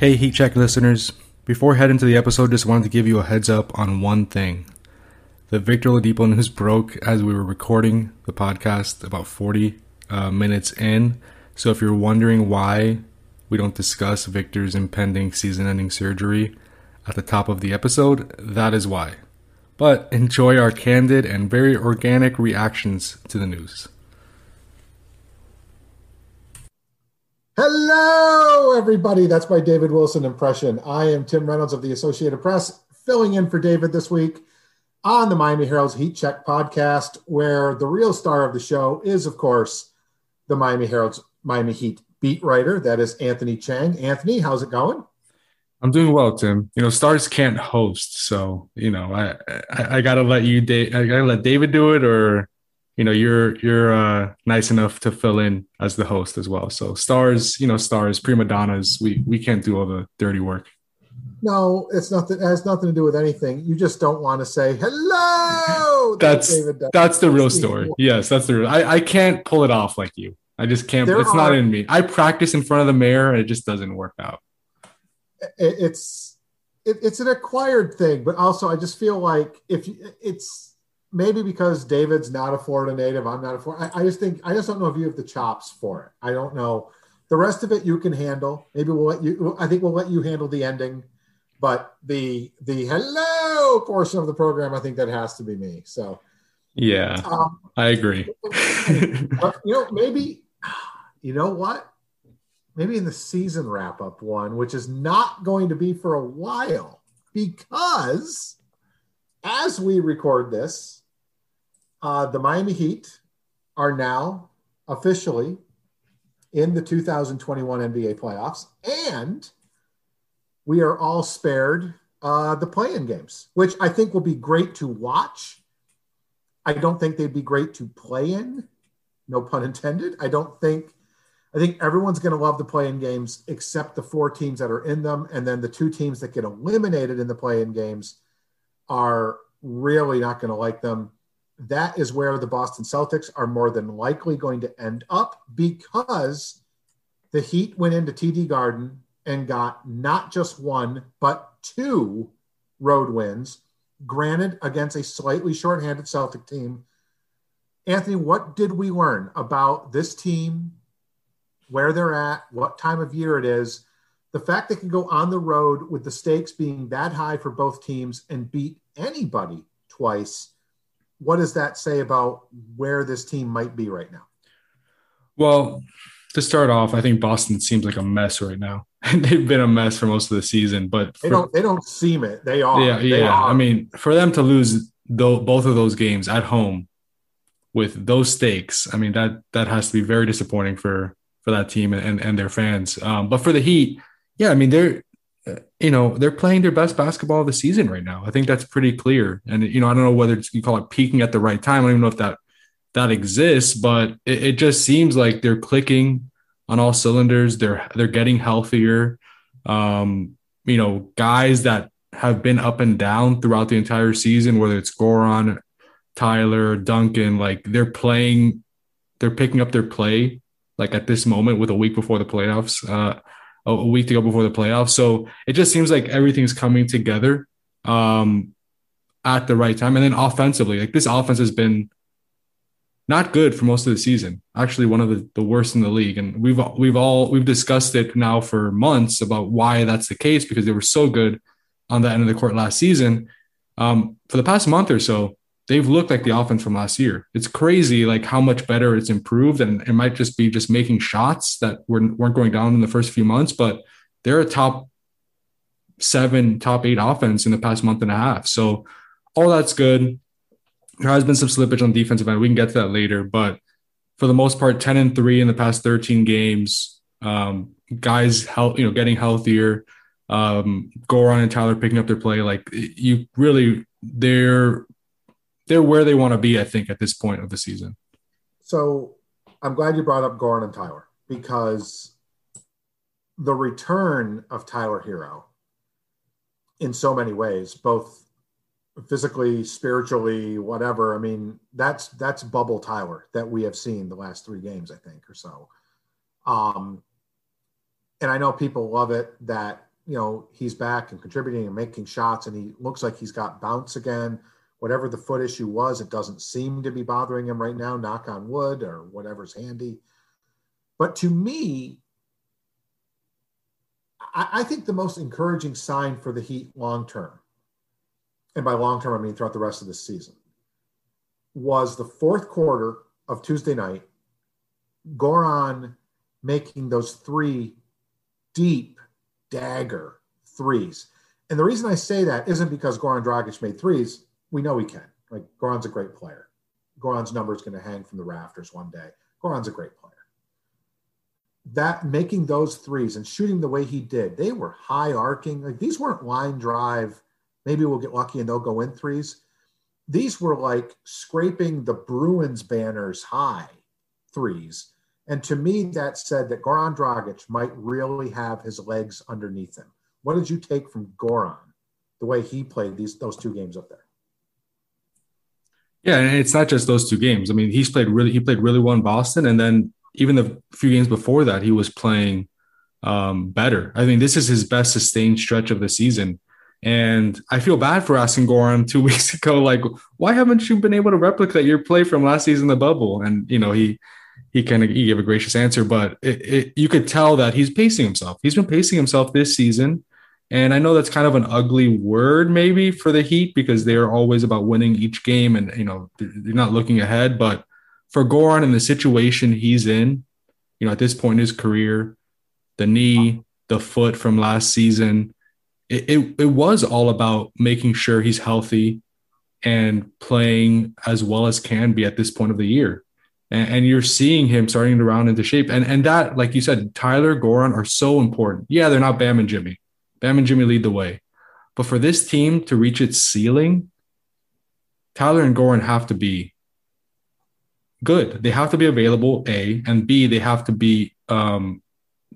Hey, Heat Check listeners. Before heading to the episode, just wanted to give you a heads up on one thing. The Victor Oladipo news broke as we were recording the podcast about 40 uh, minutes in. So if you're wondering why we don't discuss Victor's impending season ending surgery at the top of the episode, that is why. But enjoy our candid and very organic reactions to the news. Hello, everybody. That's my David Wilson impression. I am Tim Reynolds of the Associated Press, filling in for David this week on the Miami Herald's Heat Check podcast, where the real star of the show is, of course, the Miami Herald's Miami Heat beat writer. That is Anthony Chiang. Anthony, how's it going? I'm doing well, Tim. You know, stars can't host, so you know, I I, I gotta let you, I gotta let David do it, or you know you're you're uh, nice enough to fill in as the host as well. So stars, you know, stars, prima donnas, we we can't do all the dirty work. No, it's nothing. It has nothing to do with anything. You just don't want to say hello. that's that's the real story. Yes, that's the real. I I can't pull it off like you. I just can't. There it's are, not in me. I practice in front of the mirror, and it just doesn't work out. It's it, it's an acquired thing, but also I just feel like if it's maybe because David's not a Florida native, I'm not a Florida. I, I, just think I just don't know if you have the chops for it. I don't know. The rest of it you can handle. Maybe we'll let you. I think we'll let you handle the ending, but the the hello portion of the program, I think that has to be me. So yeah, um, I agree. you know, maybe you know what? Maybe in the season wrap up one, which is not going to be for a while because as we record this, uh, the Miami Heat are now officially in the 2021 NBA playoffs, and we are all spared uh, the play-in games, which I think will be great to watch. I don't think they'd be great to play in, no pun intended. I don't think. I think everyone's going to love the play-in games except the four teams that are in them, and then the two teams that get eliminated in the play-in games are really not going to like them that is where the Boston Celtics are more than likely going to end up because the Heat went into TD Garden and got not just one, but two road wins, granted against a slightly shorthanded Celtic team. Anthony, what did we learn about this team, where they're at, what time of year it is? The fact they can go on the road with the stakes being that high for both teams and beat anybody twice what does that say about where this team might be right now? Well, to start off, I think Boston seems like a mess right now. They've been a mess for most of the season, but they don't they don't seem it. They are. Yeah, they yeah. Are. I mean, for them to lose though both of those games at home with those stakes, I mean that that has to be very disappointing for for that team and and their fans. Um, but for the Heat, yeah, I mean they're you know, they're playing their best basketball of the season right now. I think that's pretty clear. And, you know, I don't know whether you call it peaking at the right time. I don't even know if that that exists, but it, it just seems like they're clicking on all cylinders. They're they're getting healthier. Um, you know, guys that have been up and down throughout the entire season, whether it's Goran, Tyler, Duncan, like they're playing, they're picking up their play like at this moment with a week before the playoffs. Uh, a week to go before the playoffs. So it just seems like everything's coming together um, at the right time. And then offensively, like this offense has been not good for most of the season. Actually, one of the, the worst in the league. And we've we've all we've discussed it now for months about why that's the case because they were so good on the end of the court last season. Um, for the past month or so, they've looked like the offense from last year. It's crazy, like how much better it's improved, and it might just be just making shots that weren't weren't going down in the first few months, but they're a top seven, top eight offense in the past month and a half. So all that's good. There has been some slippage on defensive end. We can get to that later, but for the most part, ten and three in the past thirteen games. Um, guys, help you know, getting healthier. Um, Goran and Tyler picking up their play. Like you really, they're they're where they want to be, I think, at this point of the season. So I'm glad you brought up Goran and Tyler because the return of Tyler Herro in so many ways, both physically, spiritually, whatever. I mean, that's that's bubble Tyler that we have seen the last three games, I think, or so. Um, and I know people love it that you know he's back and contributing and making shots, and he looks like he's got bounce again. Whatever the foot issue was, it doesn't seem to be bothering him right now. Knock on wood or whatever's handy. But to me, I, I think the most encouraging sign for the Heat long term, and by long term I mean throughout the rest of the season, was the fourth quarter of Tuesday night. Goran making those three deep dagger threes. And the reason I say that isn't because Goran Dragic made threes. We know he can. Like Goran's a great player. Goran's number is going to hang from the rafters one day. Goran's a great player. That making those threes and shooting the way he did, they were high arcing. Like these weren't line drive. Maybe we'll get lucky and they'll go in threes. These were like scraping the Bruins banners high threes and to me, that said that Goran Dragic might really have his legs underneath him. What did you take from Goran, the way he played these those two games up there? Yeah, and it's not just those two games. I mean, he's played really he played really well in Boston, and then even the few games before that, he was playing um, better. I mean, this is his best sustained stretch of the season. And I feel bad for asking Goran two weeks ago, like, why haven't you been able to replicate your play from last season, in the bubble? And you know, he he kind of he gave a gracious answer, but it, it, you could tell that he's pacing himself. He's been pacing himself this season, and I know that's kind of an ugly word maybe for the Heat because they are always about winning each game, and you know they're not looking ahead. But for Goran and the situation he's in, you know at this point in his career, the knee, the foot from last season, it, it, it was all about making sure he's healthy and playing as well as can be at this point of the year and, and, you're seeing him starting to round into shape. And and that, like you said, Tyler Goran are so important. Yeah, they're not Bam and Jimmy. Bam and Jimmy lead the way, but for this team to reach its ceiling, Tyler and Goran have to be good. They have to be available. A and B, they have to be um,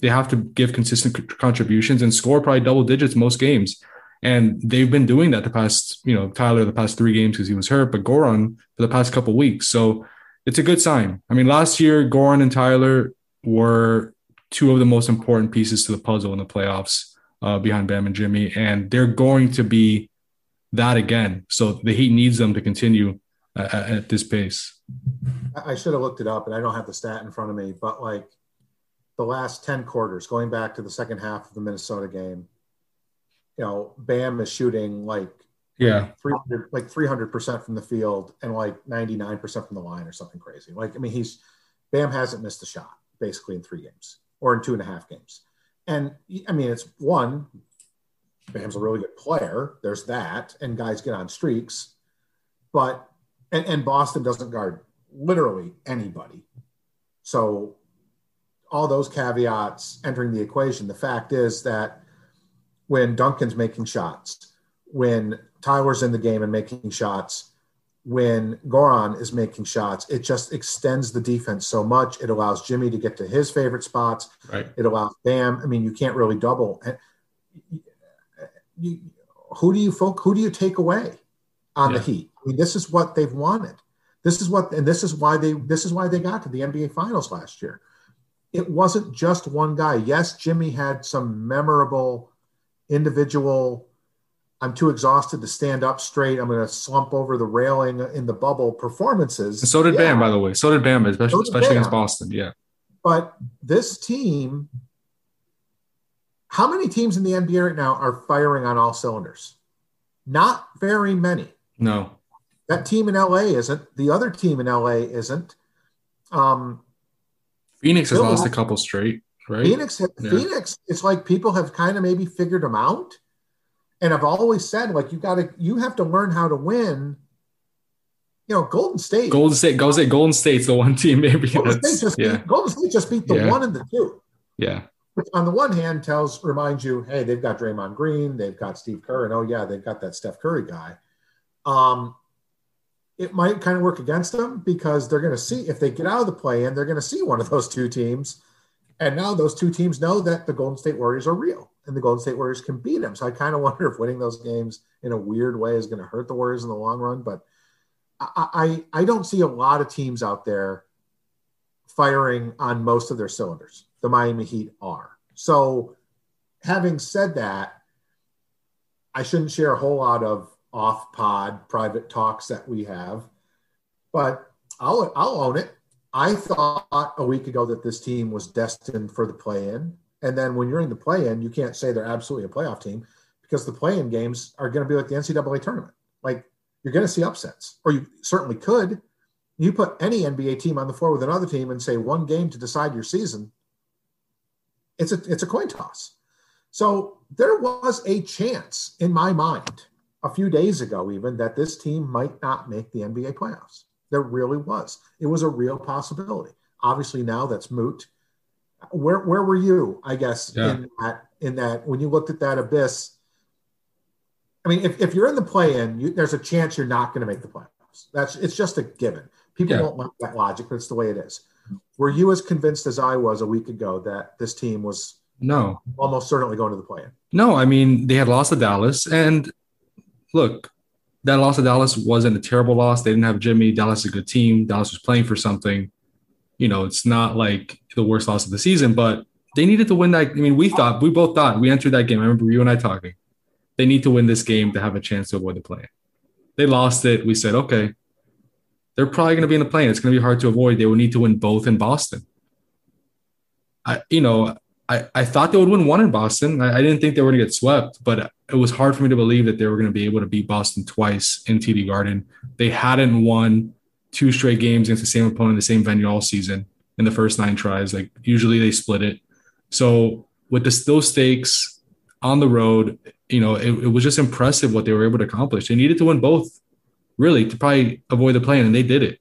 they have to give consistent contributions and score probably double digits most games. And they've been doing that the past, you know, Tyler the past three games because he was hurt, but Goran for the past couple weeks. So it's a good sign. I mean, last year, Goran and Tyler were two of the most important pieces to the puzzle in the playoffs uh, behind Bam and Jimmy, and they're going to be that again. So the Heat needs them to continue uh, at this pace. I should have looked it up, and I don't have the stat in front of me, but like the last 10 quarters, going back to the second half of the Minnesota game, you know, Bam is shooting like yeah. 300, like 300% from the field and like 99% from the line or something crazy. Like, I mean, he's, Bam hasn't missed a shot basically in three games or in two and a half games. And I mean, it's one, Bam's a really good player. There's that. And guys get on streaks. But, and, and Boston doesn't guard literally anybody. So, all those caveats entering the equation, the fact is that when Duncan's making shots, when Tyler's in the game and making shots, when Goran is making shots, it just extends the defense so much. It allows Jimmy to get to his favorite spots. Right. It allows Bam. I mean, you can't really double. You, who do you folk? Who do you take away on yeah. the Heat? I mean, this is what they've wanted. This is what, and this is why they. This is why they got to the NBA Finals last year. It wasn't just one guy. Yes, Jimmy had some memorable individual I'm too exhausted to stand up straight. I'm going to slump over the railing in the bubble performances. And so did yeah. Bam, by the way. So did Bam, especially, so did especially Bam. against Boston. Yeah. But this team, how many teams in the NBA right now are firing on all cylinders? Not very many. No. That team in LA isn't. The other team in LA isn't. Um, Phoenix has lost a couple straight, right? Phoenix, yeah. Phoenix, it's like people have kind of maybe figured them out and I've always said, like, you got to, you have to learn how to win. You know, Golden State. Golden State, Golden State, Golden State's the one team. Maybe Golden State just yeah. beat, Golden State just beat the yeah. one and the two. Yeah. Which on the one hand tells reminds you, hey, they've got Draymond Green, they've got Steve Kerr, and oh yeah, they've got that Steph Curry guy. Um, it might kind of work against them because they're going to see if they get out of the play in, they're going to see one of those two teams, and now those two teams know that the Golden State Warriors are real and the Golden State Warriors can beat them. So I kind of wonder if winning those games in a weird way is going to hurt the Warriors in the long run. But I, I, I don't see a lot of teams out there firing on most of their cylinders. The Miami Heat are. So having said that, I shouldn't share a whole lot of off pod private talks that we have, but I'll I'll own it. I thought a week ago that this team was destined for the play in. And then when you're in the play in, you can't say they're absolutely a playoff team because the play in games are going to be like the NCAA tournament. Like you're going to see upsets, or you certainly could. You put any NBA team on the floor with another team and say one game to decide your season. It's a it's a coin toss. So there was a chance in my mind a few days ago, even that this team might not make the NBA playoffs. There really was. It was a real possibility. Obviously, now that's moot. Where where were you? I guess yeah. in that in that when you looked at that abyss. I mean, if, if you're in the play-in, you, there's a chance you're not going to make the playoffs. That's it's just a given. People yeah. don't like that logic, but it's the way it is. Were you as convinced as I was a week ago that this team was no almost certainly going to the play-in? No, I mean they had lost to Dallas, and look, that loss to Dallas wasn't a terrible loss. They didn't have Jimmy. Dallas is a good team. Dallas was playing for something. You know, it's not like the worst loss of the season, but they needed to win that. I mean, we thought, we both thought, we entered that game. I remember you and I talking. They need to win this game to have a chance to avoid the play. They lost it. We said, okay, they're probably going to be in the play. It's going to be hard to avoid. They will need to win both in Boston. I, you know, I, I thought they would win one in Boston. I, I didn't think they were going to get swept, but it was hard for me to believe that they were going to be able to beat Boston twice in TD Garden. They hadn't won two straight games against the same opponent the same venue all season in the first nine tries. Like usually they split it. So with those stakes on the road, you know, it, it was just impressive what they were able to accomplish. They needed to win both, really, to probably avoid the play, and they did it.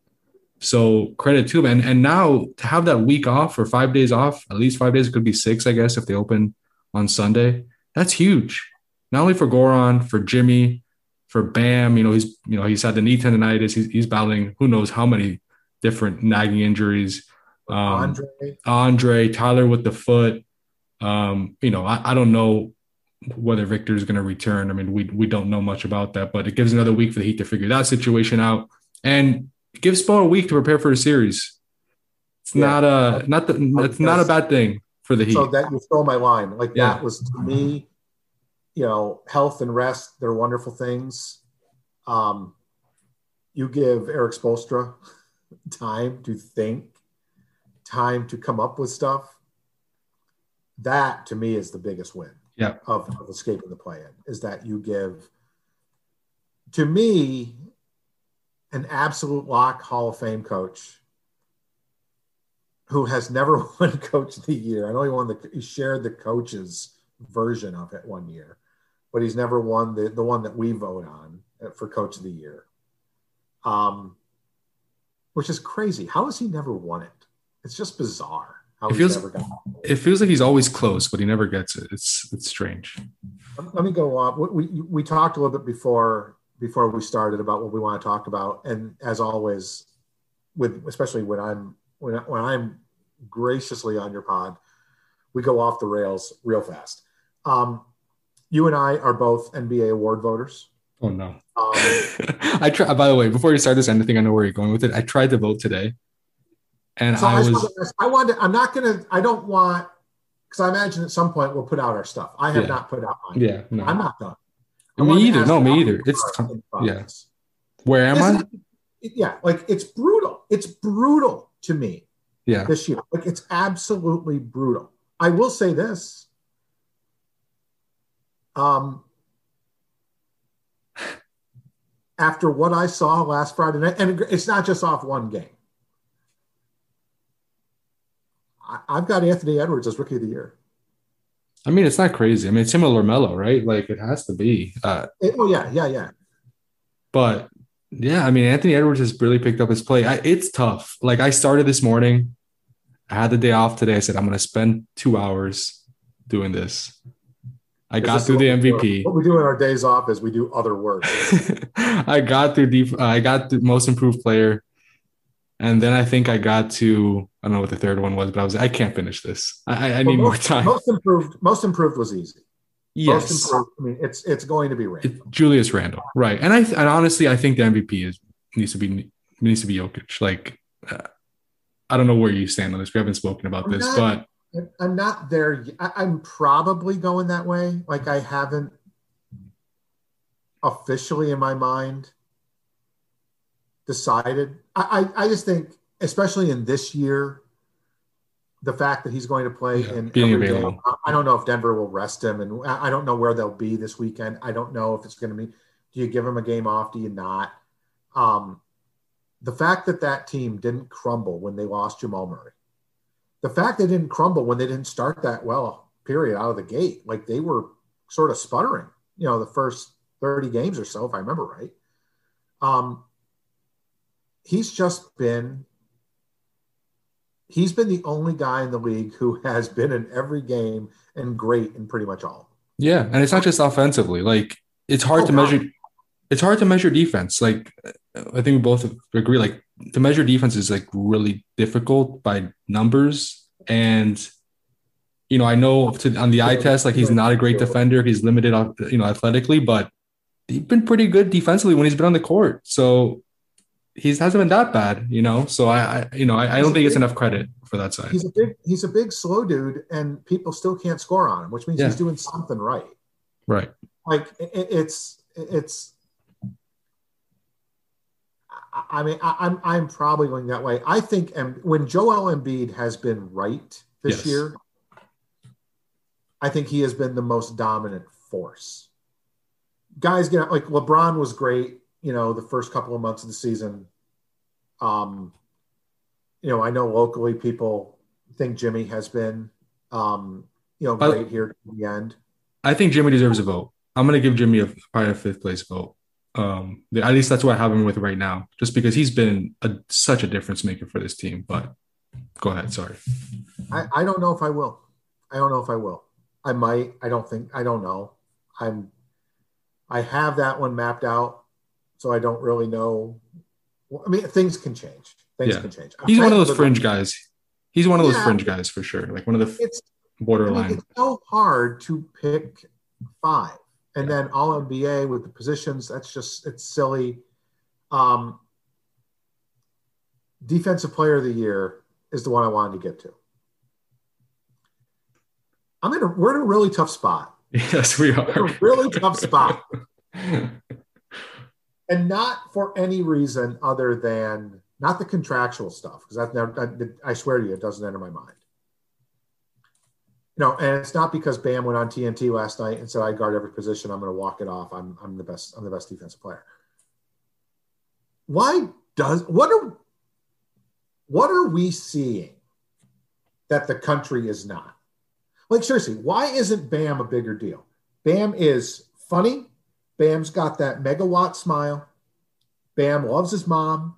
So credit to them. And, and now to have that week off or five days off, at least five days, it could be six, I guess, if they open on Sunday. That's huge. Not only for Goran, for Jimmy, for Bam. You know, he's you know, he's had the knee tendonitis. He's, he's battling who knows how many different nagging injuries. Um, Andre. Andre, Tyler with the foot. Um, you know, I, I don't know whether Victor is going to return. I mean, we we don't know much about that, but it gives another week for the Heat to figure that situation out. And give Spo a week to prepare for a series. It's yeah. not a not the it's not a bad thing for the Heat. So that you stole my line. Like yeah. that was to me, you know, health and rest, they're wonderful things. Um, you give Erik Spoelstra time to think, time to come up with stuff. That to me is the biggest win yeah. of, of escaping the play in is that you give to me an absolute lock Hall of Fame coach who has never won Coach of the Year. I know he won the he shared the coach's version of it one year, but he's never won the the one that we vote on for Coach of the Year. Um, which is crazy. How has he never won it? It's just bizarre. How it feels, it feels like he's always close, but he never gets it. It's it's strange. Let me go off. We, we, we talked a little bit before before we started about what we want to talk about, and as always, with especially when I'm when when I'm graciously on your pod, we go off the rails real fast. Um, you and I are both NBA award voters. Oh no! Um, I try. By the way, before you start this, anything I know where you're going with it. I tried to vote today, and so I, I was. I wanted. I'm not gonna. I don't want because I imagine at some point we'll put out our stuff. I have yeah. not put out mine. Yeah, no. I'm not done. Me either. No, me either. It's yeah. Where am I? Yeah, like it's brutal. It's brutal to me. Yeah. This year, like it's absolutely brutal. I will say this. Um, after what I saw last Friday night, and it's not just off one game. I, have got Anthony Edwards as rookie of the year. I mean, it's not crazy. I mean, it's him similar Melo, right? Like it has to be. Uh, it, oh yeah, yeah, yeah. But yeah, I mean, Anthony Edwards has really picked up his play. I, it's tough. Like I started this morning. I had the day off today. I said I'm going to spend two hours doing this. I got through the MVP. What we do in our days off is we do other work. I got through deep. I got the most improved player, and then I think I got to I don't know what the third one was, but I was I can't finish this. I, I need most, more time. Most improved, most improved was easy. Yes, most improved, I mean it's it's going to be Randle. Julius Randle, right? And I and honestly, I think the MVP is needs to be needs to be Jokic. Like, uh, I don't know where you stand on this. We haven't spoken about I'm this, not, but I'm not there. Yet. I'm probably going that way. Like I haven't officially in my mind decided. I, I, I just think, especially in this year, the fact that he's going to play yeah, in every available. game. I don't know if Denver will rest him, and I don't know where they'll be this weekend. I don't know if it's going to be. Do you give him a game off? Do you not? Um, the fact that that team didn't crumble when they lost Jamal Murray, the fact they didn't crumble when they didn't start that well, period, out of the gate, like they were sort of sputtering, you know, the first 30 games or so, if I remember right. Um, he's just been he's been the only guy in the league who has been in every game and great in pretty much all. Yeah, and it's not just offensively. Like it's hard oh, to measure it's hard to measure defense. Like I think we both agree. Like to measure defense is like really difficult by numbers. And you know, I know to, on the eye test, like he's not a great defender. He's limited, uh, you know, athletically, but he's been pretty good defensively when he's been on the court. So he hasn't been that bad, you know. So I, I you know, I, I don't think big, it's enough credit for that side. He's a big, he's a big slow dude, and people still can't score on him, which means yeah. he's doing something right. Right. Like it, it's it's I mean, I, am I'm, I'm probably going that way. I think and when Joel Embiid has been right this yes. year, I think he has been the most dominant force. Guys get like LeBron was great, you know, the first couple of months of the season. Um, you know, I know locally people think Jimmy has been, um, you know, great I, here to the end. I think Jimmy deserves a vote. I'm going to give Jimmy a probably a fifth place vote. Um, at least that's what I have him with right now, just because he's been a, such a difference maker for this team. But go ahead. Sorry. I, I don't know if I will. I don't know if I will. I might. I don't think. I don't know. I'm. I have that one mapped out, so I don't really know. I mean, things can change. Things yeah. can change. He's one of those fringe guys. He's one of those yeah, fringe guys for sure. Like one of the it's, borderline. I mean, it's so hard to pick five and yeah. then all NBA with the positions. That's just it's silly. Um, defensive player of the year is the one I wanted to get to. I'm in a we're in a really tough spot. Yes, we are. a really tough spot. and not for any reason other than not the contractual stuff, because that, that I swear to you, it doesn't enter my mind you know, and it's not because Bam went on TNT last night and said, I guard every position. I'm going to walk it off. I'm, I'm the best. I'm the best defensive player. Why does, what are, what are we seeing that the country is not? Like, seriously, why isn't Bam a bigger deal? Bam is funny. Bam's got that megawatt smile. Bam loves his mom.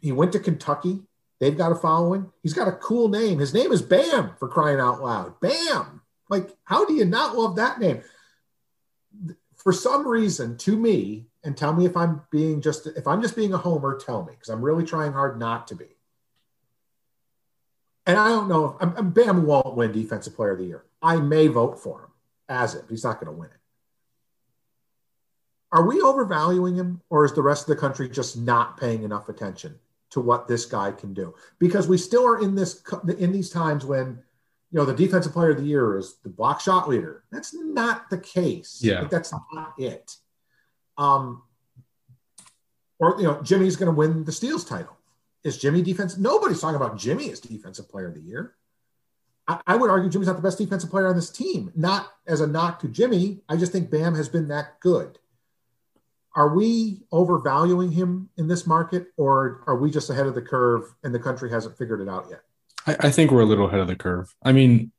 He went to Kentucky. They've got a following. He's got a cool name. His name is Bam for crying out loud. Bam. Like, how do you not love that name? For some reason, to me, and tell me if I'm being just if I'm just being a homer, tell me because I'm really trying hard not to be. And I don't know if I'm, I'm, Bam won't win Defensive Player of the Year. I may vote for him as if He's not going to win it. Are we overvaluing him, or is the rest of the country just not paying enough attention to what this guy can do. Because we still are in this in these times when you know the defensive player of the year is the block shot leader. That's not the case. Yeah. Like, that's not it. Um or you know jimmy's going to win the steals title. Is jimmy defense nobody's talking about jimmy as defensive player of the year. I, I would argue jimmy's not the best defensive player on this team. Not as a knock to jimmy. I just think bam has been that good are we overvaluing him in this market or are we just ahead of the curve and the country hasn't figured it out yet? I, I think we're a little ahead of the curve. I mean,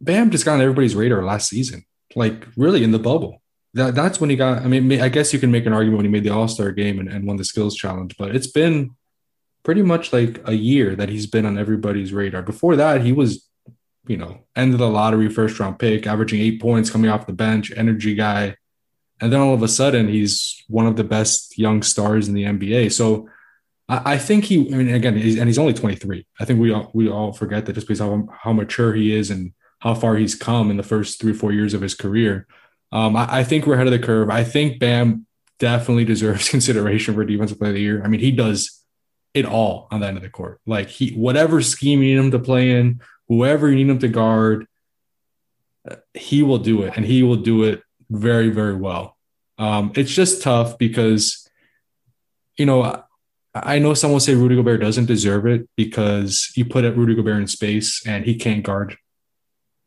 Bam just got on everybody's radar last season, like really in the bubble. That, that's when he got, I mean, I guess you can make an argument when he made the All Star game and, and won the skills challenge, but it's been pretty much like a year that he's been on everybody's radar. Before that, he was, you know, end of the lottery first round pick, averaging eight points coming off the bench, energy guy and then all of a sudden he's one of the best young stars in the NBA. So I, I think he, I mean, again, he's, and he's only 23. I think we all, we all forget that just because how, how mature he is and how far he's come in the first three, four years of his career. Um, I, I, think we're ahead of the curve. I think Bam definitely deserves consideration for defensive player of the year. I mean, he does it all on the end of the court. Like he, whatever scheme you need him to play in, whoever you need him to guard, uh, he will do it, and he will do it very, very well. Um, it's just tough because, you know, I know some will say Rudy Gobert doesn't deserve it because you put Rudy Gobert in space and he can't guard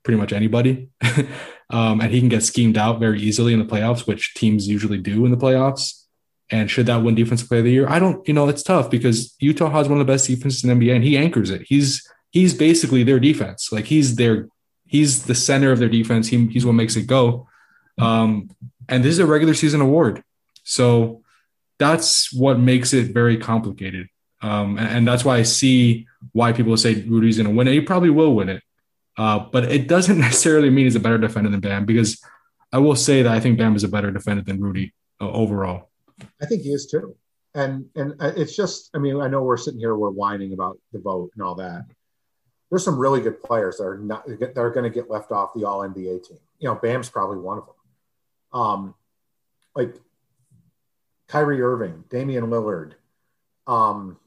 pretty much anybody. um, and he can get schemed out very easily in the playoffs, which teams usually do in the playoffs. And should that win defensive player of the year? I don't, you know, it's tough because Utah has one of the best defenses in NBA and he anchors it. He's he's basically their defense. Like he's their he's the center of their defense. He, he's what makes it go. Um, and this is a regular season award. So that's what makes it very complicated. Um, and, and, that's why I see why people say Rudy's going to win it. He probably will win it. Uh, but it doesn't necessarily mean he's a better defender than Bam because I will say that I think Bam is a better defender than Rudy uh, overall. I think he is too. And and uh, it's just, I mean, I know we're sitting here, we're whining about the vote and all that. There's some really good players that are not that are going to get left off the All NBA team. You know, Bam's probably one of them. Um, like Kyrie Irving, Damian Lillard, um,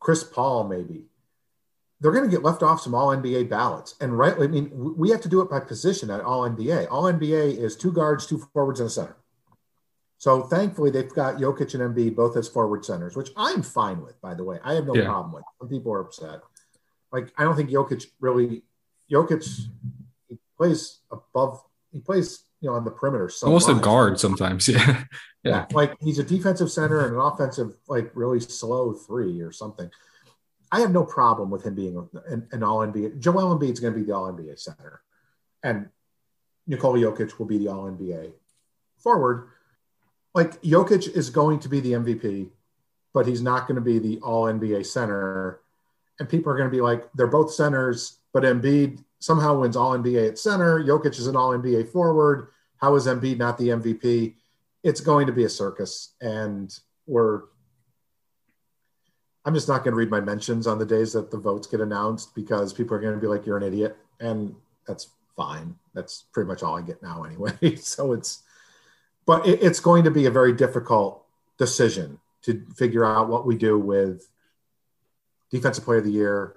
Chris Paul, maybe. They're going to get left off some All NBA ballots, and right. I mean, we have to do it by position at All NBA. All NBA is two guards, two forwards, and a center. So thankfully, they've got Jokic and Embiid both as forward centers, which I'm fine with. By the way, I have no yeah. problem with. Some people are upset. Like I don't think Jokic really. Jokic he plays above. He plays you know on the perimeter. So almost much. a guard sometimes. Yeah. Yeah. like he's a defensive center and an offensive, like really slow three or something. I have no problem with him being an, an all NBA. Joel Embiid is going to be the all NBA center, and Nikola Jokic will be the all NBA forward. Like Jokic is going to be the MVP, but he's not going to be the all NBA center. And people are going to be like, they're both centers, but Embiid somehow wins all NBA at center. Jokic is an all NBA forward. How is Embiid not the MVP? it's going to be a circus and we're i'm just not going to read my mentions on the days that the votes get announced because people are going to be like you're an idiot and that's fine that's pretty much all i get now anyway so it's but it, it's going to be a very difficult decision to figure out what we do with defensive player of the year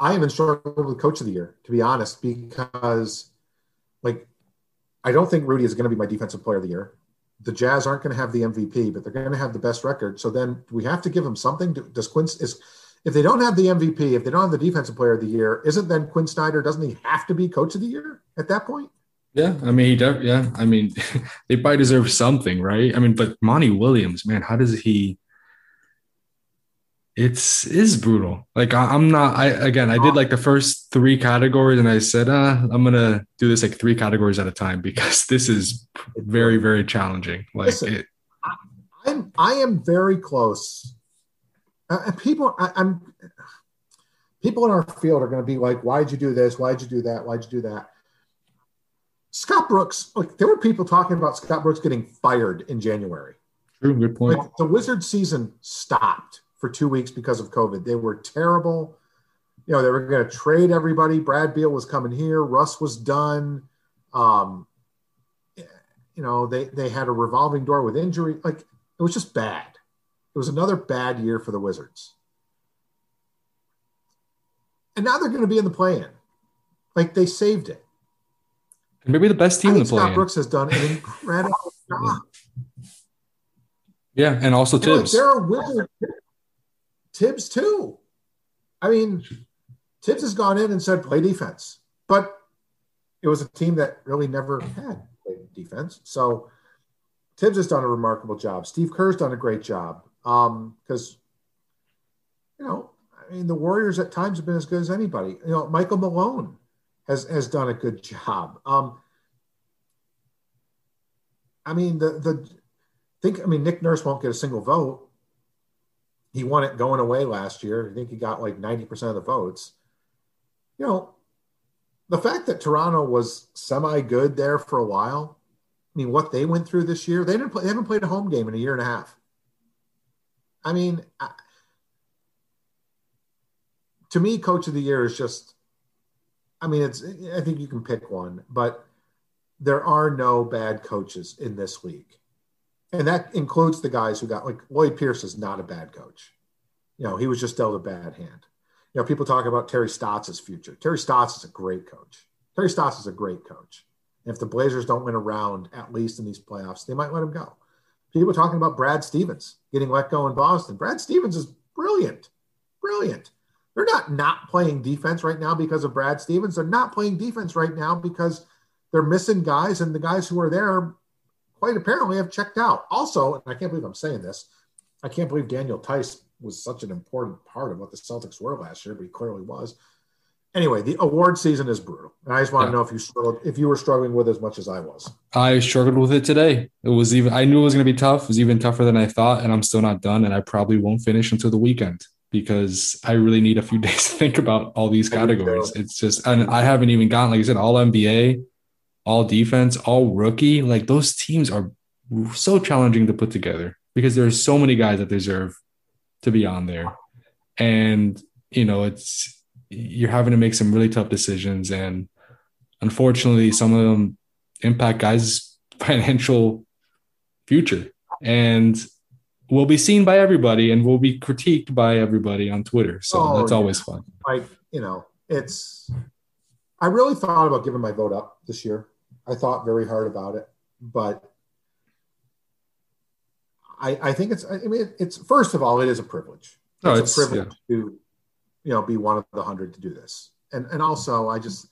I even struggled with coach of the year, to be honest, because like I don't think Rudy is going to be my defensive player of the year. The Jazz aren't going to have the MVP, but they're going to have the best record. So then we have to give them something. Does Quin is if they don't have the MVP, if they don't have the defensive player of the year, isn't then Quin Snyder? Doesn't he have to be coach of the year at that point? Yeah, I mean, he does. Yeah, I mean, they probably deserve something, right? I mean, but Monty Williams, man, how does he? It's is brutal. Like I, am not. I again, I did like the first three categories, and I said, uh, I'm gonna do this like three categories at a time because this is very, very challenging. Like Listen, it, I'm, I am very close. Uh, people, I, I'm. People in our field are going to be like, "Why'd you do this? Why'd you do that? Why'd you do that?" Scott Brooks, like there were people talking about Scott Brooks getting fired in January. True, good point. Like, the Wizard season stopped for two weeks because of COVID. They were terrible. You know, they were going to trade everybody. Brad Beal was coming here. Russ was done. Um, you know, they they had a revolving door with injury. Like it was just bad. It was another bad year for the Wizards. And now they're going to be in the play-in. Like they saved it. Maybe the best team in the play. Scott Brooks has done an incredible job. Yeah, and also like, Tibbs. there are winners. Tibbs too. I mean, Tibbs has gone in and said play defense, but it was a team that really never had played defense. So Tibbs has done a remarkable job. Steve Kerr's done a great job because you know, I mean, the Warriors at times have been as good as anybody. You know, Michael Malone has has done a good job. Um, I mean, the the think. I mean, Nick Nurse won't get a single vote. He won it going away last year. I think he got like ninety percent of the votes. You know, the fact that Toronto was semi good there for a while. I mean, what they went through this year, they didn't play, they haven't played a home game in a year and a half. I mean, I, to me, coach of the year is just, I mean, it's, I think you can pick one, but there are no bad coaches in this league. And that includes the guys who got, like, Lloyd Pierce is not a bad coach. You know, he was just dealt a bad hand. You know, people talk about Terry Stotts' future. Terry Stotts is a great coach. Terry Stotts is a great coach. And if the Blazers don't win a round, at least in these playoffs, they might let him go. People talking about Brad Stevens getting let go in Boston. Brad Stevens is brilliant, brilliant. They're not not playing defense right now because of Brad Stevens. They're not playing defense right now because they're missing guys, and the guys who are there quite apparently have checked out. Also, and I can't believe I'm saying this, I can't believe Daniel Theis was such an important part of what the Celtics were last year, but he clearly was. Anyway, the award season is brutal, and I just want Yeah. to know if you struggled, if you were struggling with it as much as I was. I struggled with it today. It was even I knew it was going to be tough. It was even tougher than I thought, and I'm still not done. And I probably won't finish until the weekend because I really need a few days to think about all these categories. It's just, and I haven't even gotten like I said, all NBA, all defense, all rookie. Like those teams are so challenging to put together because there are so many guys that deserve to be on there, and you know it's you're having to make some really tough decisions. And unfortunately some of them impact guys financial future. And will be seen by everybody and will be critiqued by everybody on twitter. So Oh, that's yeah. always fun. Like you know it's i really thought about giving my vote up this year i thought very hard about it but i i think it's i mean it's first of all it is a privilege. No, it's, it's- a privilege to you know be one of the hundred to do this. And and also i just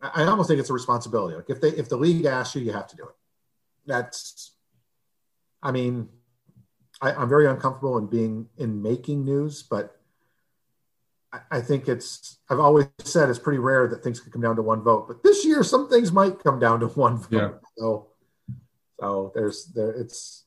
i almost think it's a responsibility. Like if they if the league asks you you have to do it. That's i mean I, i'm very uncomfortable in being in making news but I- I think it's, I've always said it's pretty rare that things can come down to one vote, but this year some things might come down to one vote. Yeah. So, so there's, there, it's,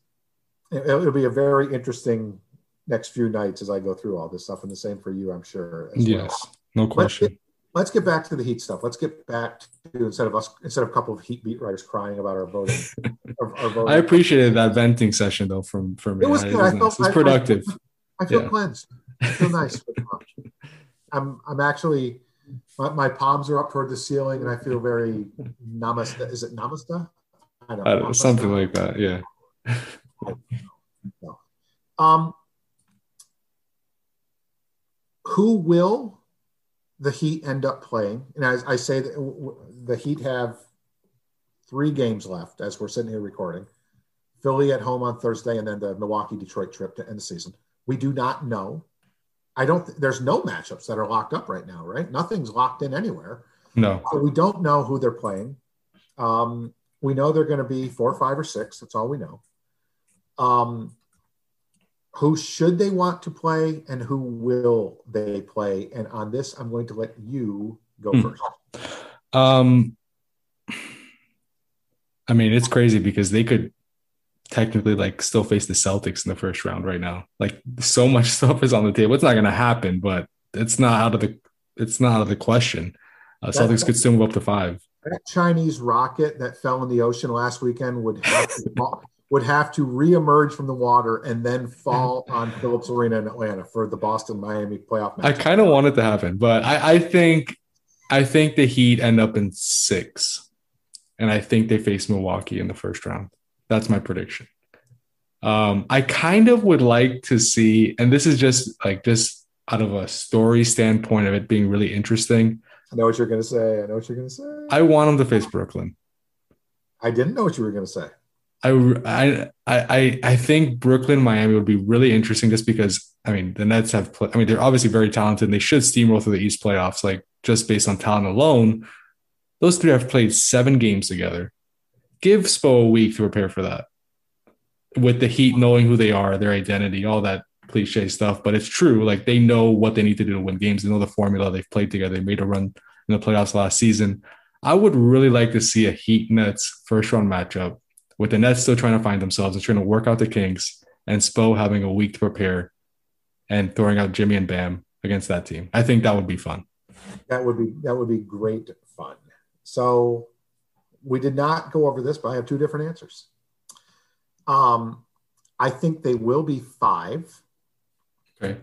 it, it'll be a very interesting next few nights as I go through all this stuff. And the same for you, I'm sure. as well. yes no Let's question get, let's get back to the Heat stuff. Let's get back to, instead of us, instead of a couple of Heat beat writers crying about our voting. our, our voting. i appreciated that venting session though from from me It was good. I nice. felt- it was I- I- productive I feel Yeah. cleansed. I feel nice. I'm I'm actually my, my palms are up toward the ceiling and I feel very namaste. Is it namaste? I don't I don't know, namaste? something like that yeah Um, who will the Heat end up playing? And as I say, that w- the Heat have three games left as we're sitting here recording. Philly at home on Thursday, and then the Milwaukee Detroit trip to end the season. We do not know. I don't. There's no matchups that are locked up right now, right? Nothing's locked in anywhere. no So we don't know who they're playing. Um, we know they're going to be four, five, or six. That's all we know. Um, who should they want to play, and who will they play? And on this, I'm going to let you go Hmm. first. Um, I mean, it's crazy because they could technically like still face the Celtics in the first round right now. Like so much stuff is on the table. It's not going to happen, but it's not out of the it's not out of the question. Uh, Celtics could still move up to five. That Chinese rocket that fell in the ocean last weekend would have to fall, would have to reemerge from the water and then fall on Phillips Arena in Atlanta for the Boston Miami playoff match. I kind of want it to happen, but I, I think I think the Heat end up in six, and I think they face Milwaukee in the first round. That's my prediction. Um, I kind of would like to see, and this is just like just out of a story standpoint of it being really interesting. I know what you're going to say. I know what you're going to say. I want them to face Brooklyn. I didn't know what you were going to say. I, I, I, I think Brooklyn, Miami would be really interesting just because, I mean, the Nets have, play, I mean, they're obviously very talented and they should steamroll through the East playoffs, like just based on talent alone. Those three have played seven games together. Give Spo a week to prepare for that. With the Heat knowing who they are, their identity, all that cliche stuff, but it's true. Like they know what they need to do to win games. They know the formula. They've played together. They made a run in the playoffs last season. I would really like to see a Heat Nets first round matchup with the Nets still trying to find themselves and trying to work out the kinks, and Spo having a week to prepare and throwing out Jimmy and Bam against that team. I think that would be fun. That would be that would be great fun. So we did not go over this, but I have two different answers. Um, I think they will be five. Okay.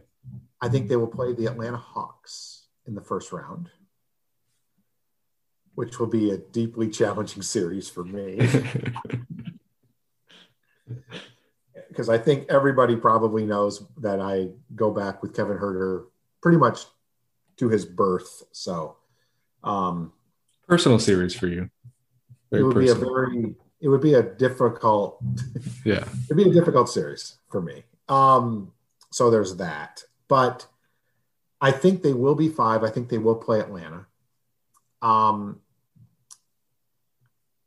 I think they will play the Atlanta Hawks in the first round, which will be a deeply challenging series for me. because I think everybody probably knows that I go back with Kevin Huerter pretty much to his birth. So, um, personal series for you. Very it would personal. be a very, it would be a difficult, yeah, it'd be a difficult series for me. Um, so there's that, but I think they will be five. I think they will play Atlanta. Um,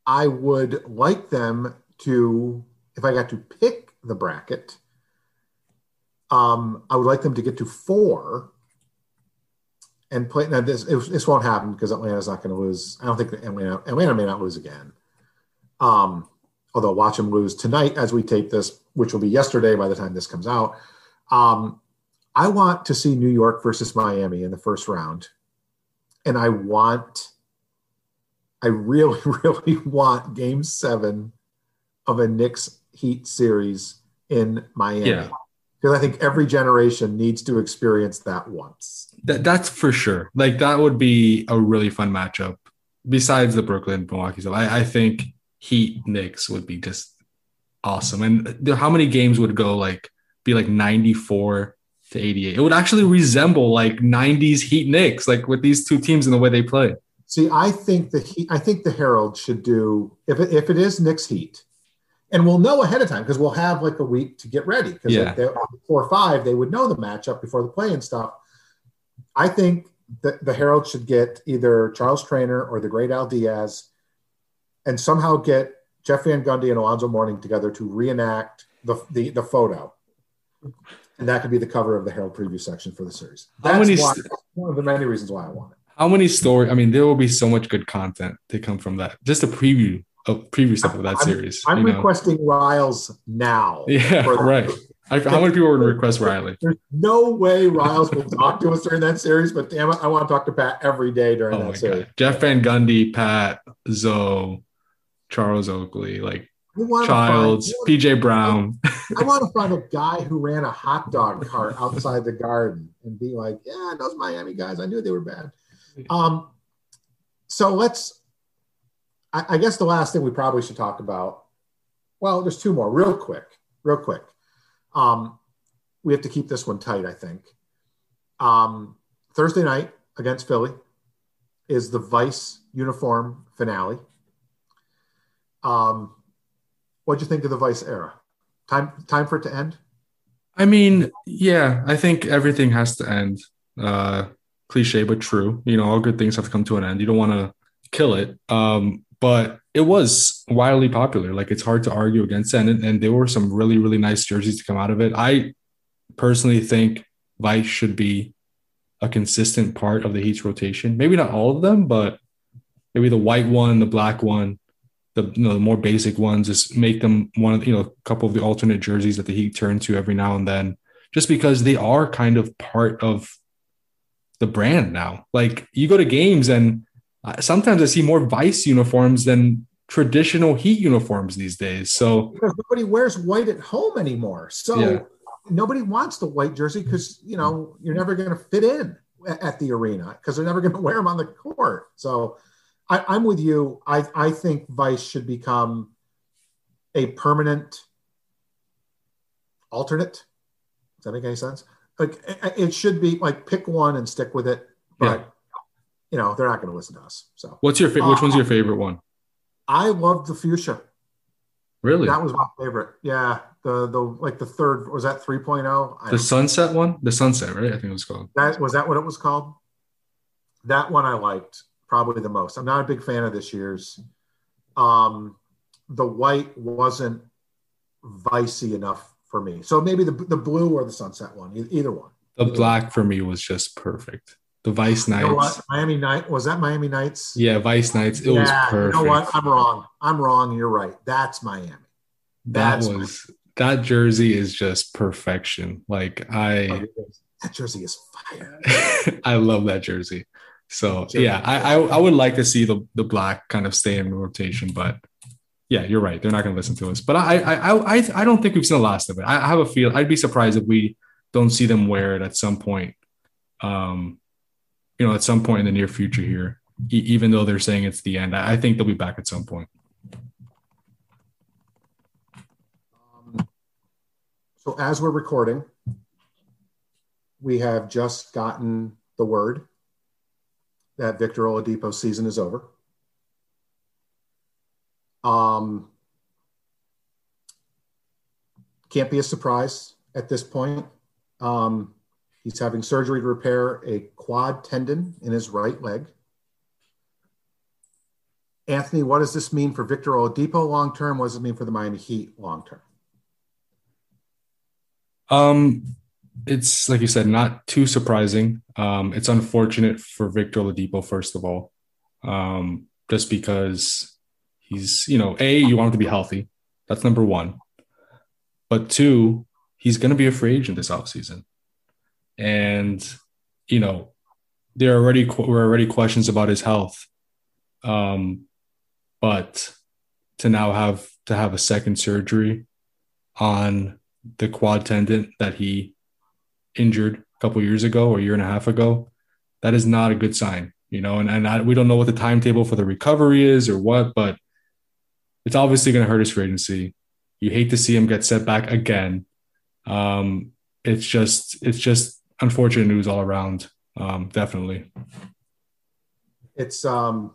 I would like them to, if I got to pick the bracket. Um, I would like them to get to four and play. Now this this won't happen because Atlanta's not going to lose. I don't think Atlanta Atlanta may not lose again. Um, although watch them lose tonight as we tape this, which will be yesterday by the time this comes out. Um, I want to see New York versus Miami in the first round, and I want, I really, really want Game Seven of a Knicks Heat series in Miami. Yeah. Because I think every generation needs to experience that once. That, that's for sure. Like that would be a really fun matchup. Besides the Brooklyn Milwaukee stuff, I, I think Heat Knicks would be just awesome. And there, how many games would go like be like 94 to 88? It would actually resemble like 90s Heat Knicks, like with these two teams and the way they play. See, I think the Heat, I think the Herald should do if it, if it is Knicks Heat, and we'll know ahead of time because we'll have like a week to get ready. Because yeah. like four or five, they would know the matchup before the play and stuff. I think that the Herald should get either Charles Trainor or the great Al Diaz, and somehow get Jeff Van Gundy and Alonzo Mourning together to reenact the the, the photo. And that could be the cover of the Herald preview section for the series. That's, why, st- one of the many reasons why I want it. How many stories? I mean, there will be so much good content to come from that. Just a preview a preview stuff of that I'm, series. I'm requesting know? Riles now. Yeah, right. I, how many people would request Riley? There's no way Riles will talk to us during that series, but damn it, I want to talk to Pat every day during oh that series. God. Jeff Van Gundy, Pat, Zo, Charles Oakley, like Childs, find, PJ Brown. I want to find a guy who ran a hot dog cart outside the garden and be like, yeah, those Miami guys, I knew they were bad. Um, so let's I, I guess the last thing we probably should talk about. Well, there's two more, real quick, real quick. Um, we have to keep this one tight, I think. Um, Thursday night against Philly is the Vice uniform finale. Um, what'd you think of the Vice era? Time time for it to end? I mean, yeah, I think everything has to end. Uh, cliche but true. You know, all good things have to come to an end. You don't want to kill it. Um, but it was wildly popular. Like it's hard to argue against that. And, and there were some really, really nice jerseys to come out of it. I personally think Vice should be a consistent part of the Heat's rotation. Maybe not all of them, but maybe the white one, the black one, the you know the more basic ones, just make them one of you know a couple of the alternate jerseys that the Heat turn to every now and then, just because they are kind of part of the brand now. Like you go to games and sometimes I see more Vice uniforms than traditional Heat uniforms these days. So nobody wears white at home anymore. So yeah. nobody wants the white jersey because you know you're never going to fit in at the arena because they're never going to wear them on the court. So I, am with you. I, I think Vice should become a permanent alternate. Does that make any sense? Like it should be like pick one and stick with it. But you know, they're not going to listen to us. So What's your fa- which one's your favorite one? I love the fuchsia. Really? That was my favorite. Yeah. The, the, like the third, was that 3.0? I the sunset one? The sunset, right? I think it was called. That was that what it was called? That one I liked probably the most. I'm not a big fan of this year's. Um, the white wasn't vicey enough for me. So maybe the the blue or the sunset one, either one. The black for me was just perfect. The Vice You know? Miami Night was that Miami Nights? Yeah, Vice Nights. It was perfect. You know what? I'm wrong. I'm wrong. You're right. That's Miami. that That's- was that jersey is just perfection. Like I That jersey is fire. I love that jersey. So Jersey. yeah, I, I I would like to see the the black kind of stay in rotation, but yeah, you're right. They're not going to listen to us. But I I I I don't think we've seen the last of it. I have a feel. I'd be surprised if we don't see them wear it at some point. Um, you know, at some point in the near future here, e- even though they're saying it's the end. I think they'll be back at some point. Um, so as we're recording, we have just gotten the word that Victor Oladipo's season is over. Um, can't be a surprise at this point. Um, he's having surgery to repair a quad tendon in his right leg. Anthony, what does this mean for Victor Oladipo long term? What does it mean for the Miami Heat long term? Um, it's like you said, not too surprising. Um, it's unfortunate for Victor Oladipo, first of all, um, just because he's, you know, a you want him to be healthy. That's number one. But two, he's going to be a free agent this offseason. And you know, there are already were already questions about his health. Um, but to now have to have a second surgery on the quad tendon that he injured a couple years ago or a year and a half ago, that is not a good sign, you know. And and I, we don't know what the timetable for the recovery is or what, but it's obviously going to hurt his free agency. You hate to see him get set back again. Um, it's just it's just unfortunate news all around. Um, definitely. It's um,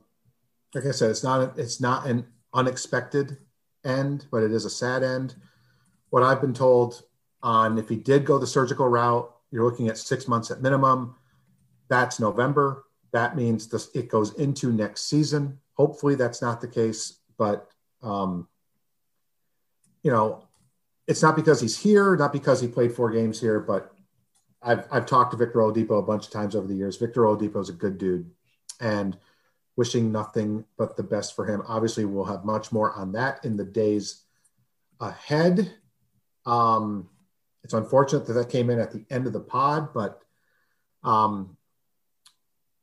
like I said, it's not it's not an unexpected end, but it is a sad end. What I've been told on if he did go the surgical route, you're looking at six months at minimum. That's November. That means this, it goes into next season. Hopefully, that's not the case, but um, you know, it's not because he's here, not because he played four games here, but I've I've talked to Victor Oladipo a bunch of times over the years. Victor Oladipo is a good dude, and wishing nothing but the best for him. Obviously, we'll have much more on that in the days ahead. Um, it's unfortunate that that came in at the end of the pod, but um,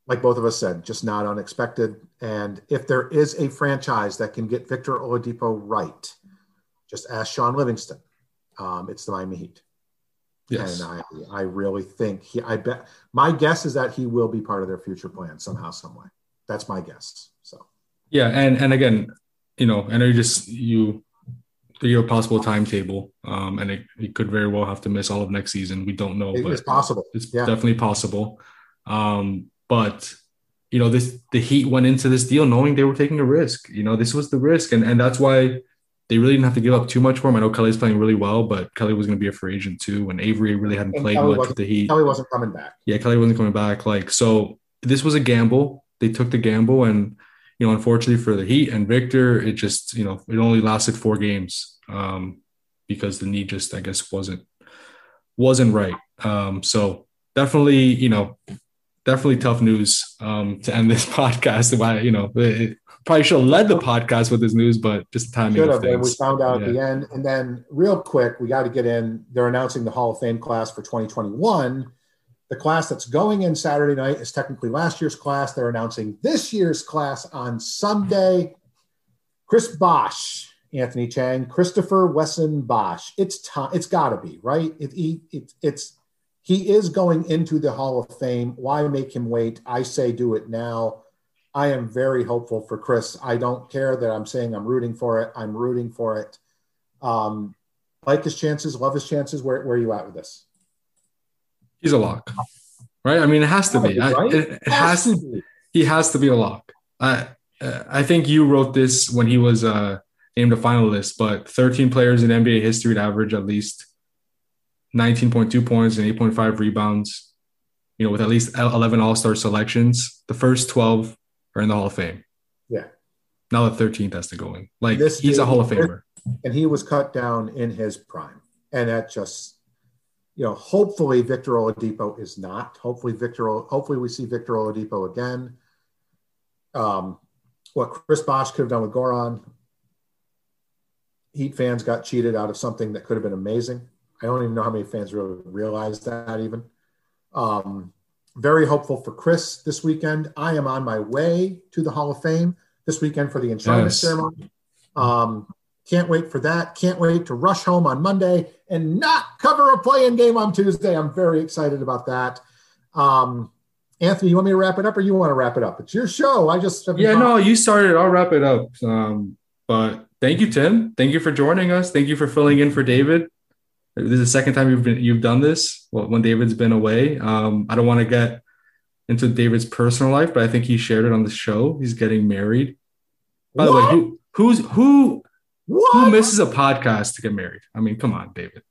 like both of us said, just not unexpected. And if there is a franchise that can get Victor Oladipo right, just ask Shaun Livingston. Um, it's the Miami Heat. Yes. And I, I really think he, I bet my guess is that he will be part of their future plan somehow, some way. That's my guess. So, Yeah, and and again, you know, I know you just you your possible timetable, um, and it, it could very well have to miss all of next season. We don't know, it but is possible. it's Yeah. definitely possible. Um, but you know, this the Heat went into this deal knowing they were taking a risk. You know, this was the risk, and and that's why they really didn't have to give up too much for him. I know Kelly's playing really well, but Kelly was going to be a free agent too, and Avery really hadn't And played Kelly much with the Heat. Kelly wasn't coming back. Yeah, Kelly wasn't coming back. Like, so this was a gamble. They took the gamble, and you know, unfortunately for the Heat and Victor, it just you know it only lasted four games um, because the knee just I guess wasn't wasn't right. Um, so definitely, you know, definitely tough news um, to end this podcast. Why you know it, probably should have led the podcast with this news, but just the timing Should of have. And we found out Yeah. at the end. And then, real quick, we got to get in. They're announcing the Hall of Fame class for 2021. The class that's going in Saturday night is technically last year's class. They're announcing this year's class on Sunday. Chris Bosh, Anthony Chiang, Christopher Wesson Bosh. It's time. It's got to be right. It, he, it, it's he is going into the Hall of Fame. Why make him wait? I say do it now. I am very hopeful for Chris. I don't care that I'm saying I'm rooting for it. I'm rooting for it. Um, like his chances, love his chances. Where, where are you at with this? He's a lock, right? I mean, it has to be. I- it, it has to be. he has to be a lock. I uh, I think you wrote this when he was uh, named a finalist, but 13 players in NBA history to average at least 19.2 points and 8.5 rebounds. You know, with at least 11 All Star selections, the first 12 are in the Hall of Fame. Yeah. Now the 13th has to go in. Like This he's a Hall of Famer. and he was cut down in his prime. And that just, you know, hopefully Victor Oladipo is not. Hopefully Victor, hopefully we see Victor Oladipo again. Um, what Chris Bosh could have done with Goran, Heat fans got cheated out of something that could have been amazing. I don't even know how many fans really realized that even. Um, very hopeful for Chris this weekend. I am on my way to the Hall of Fame this weekend for the enshrinement Yes. ceremony. Um, can't wait for that. Can't wait to rush home on Monday and not cover a playing game on Tuesday. I'm very excited about that. Um, Anthony, you want me to wrap it up or you want to wrap it up? It's your show. I just Yeah, no, you started. I'll wrap it up. Um, but thank you, Tim. Thank you for joining us. Thank you for filling in for David. This is the second time you've been you've done this. Well, when David's been away. Um, I don't want to get into David's personal life, but I think he shared it on the show. He's getting married. By the way, who who's who who misses a podcast to get married? I mean, come on, David.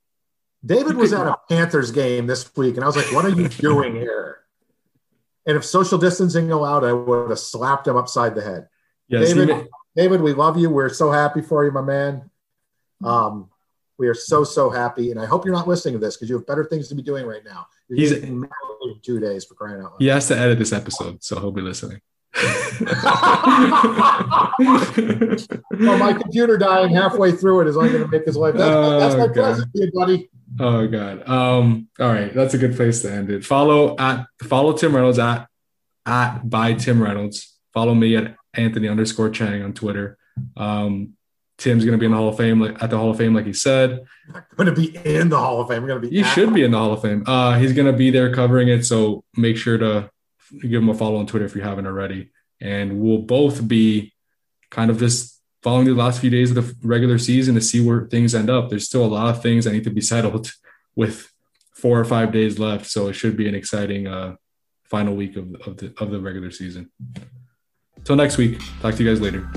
David was at a Panthers game this week, and I was like, "What are you doing here?" And if social distancing allowed, I would have slapped him upside the head. Yes, David, David, we love you. We're so happy for you, my man. Um, we are so so happy, and I hope you're not listening to this because you have better things to be doing right now. You're He's- in two days for crying out loud. he has to edit this episode, so he'll be listening. Well, my computer dying halfway through it is only going to make his life. That's, Oh, that's my God. present you, buddy. Oh god. Um, all right, that's a good place to end it. Follow at follow Tim Reynolds at at by Tim Reynolds. Follow me at Anthony underscore Chiang on Twitter. Um, Tim's gonna be in the Hall of Fame, like at the Hall of Fame, like he said. I'm going to be in the Hall of Fame. I'm going to be. He should be in the Hall of Fame. Uh, he's gonna be there covering it, so make sure to give him a follow on Twitter if you haven't already. And we'll both be kind of just following the last few days of the regular season to see where things end up. There's still a lot of things that need to be settled with four or five days left, so it should be an exciting uh, final week of, of the of the regular season. Till next week. Talk to you guys later.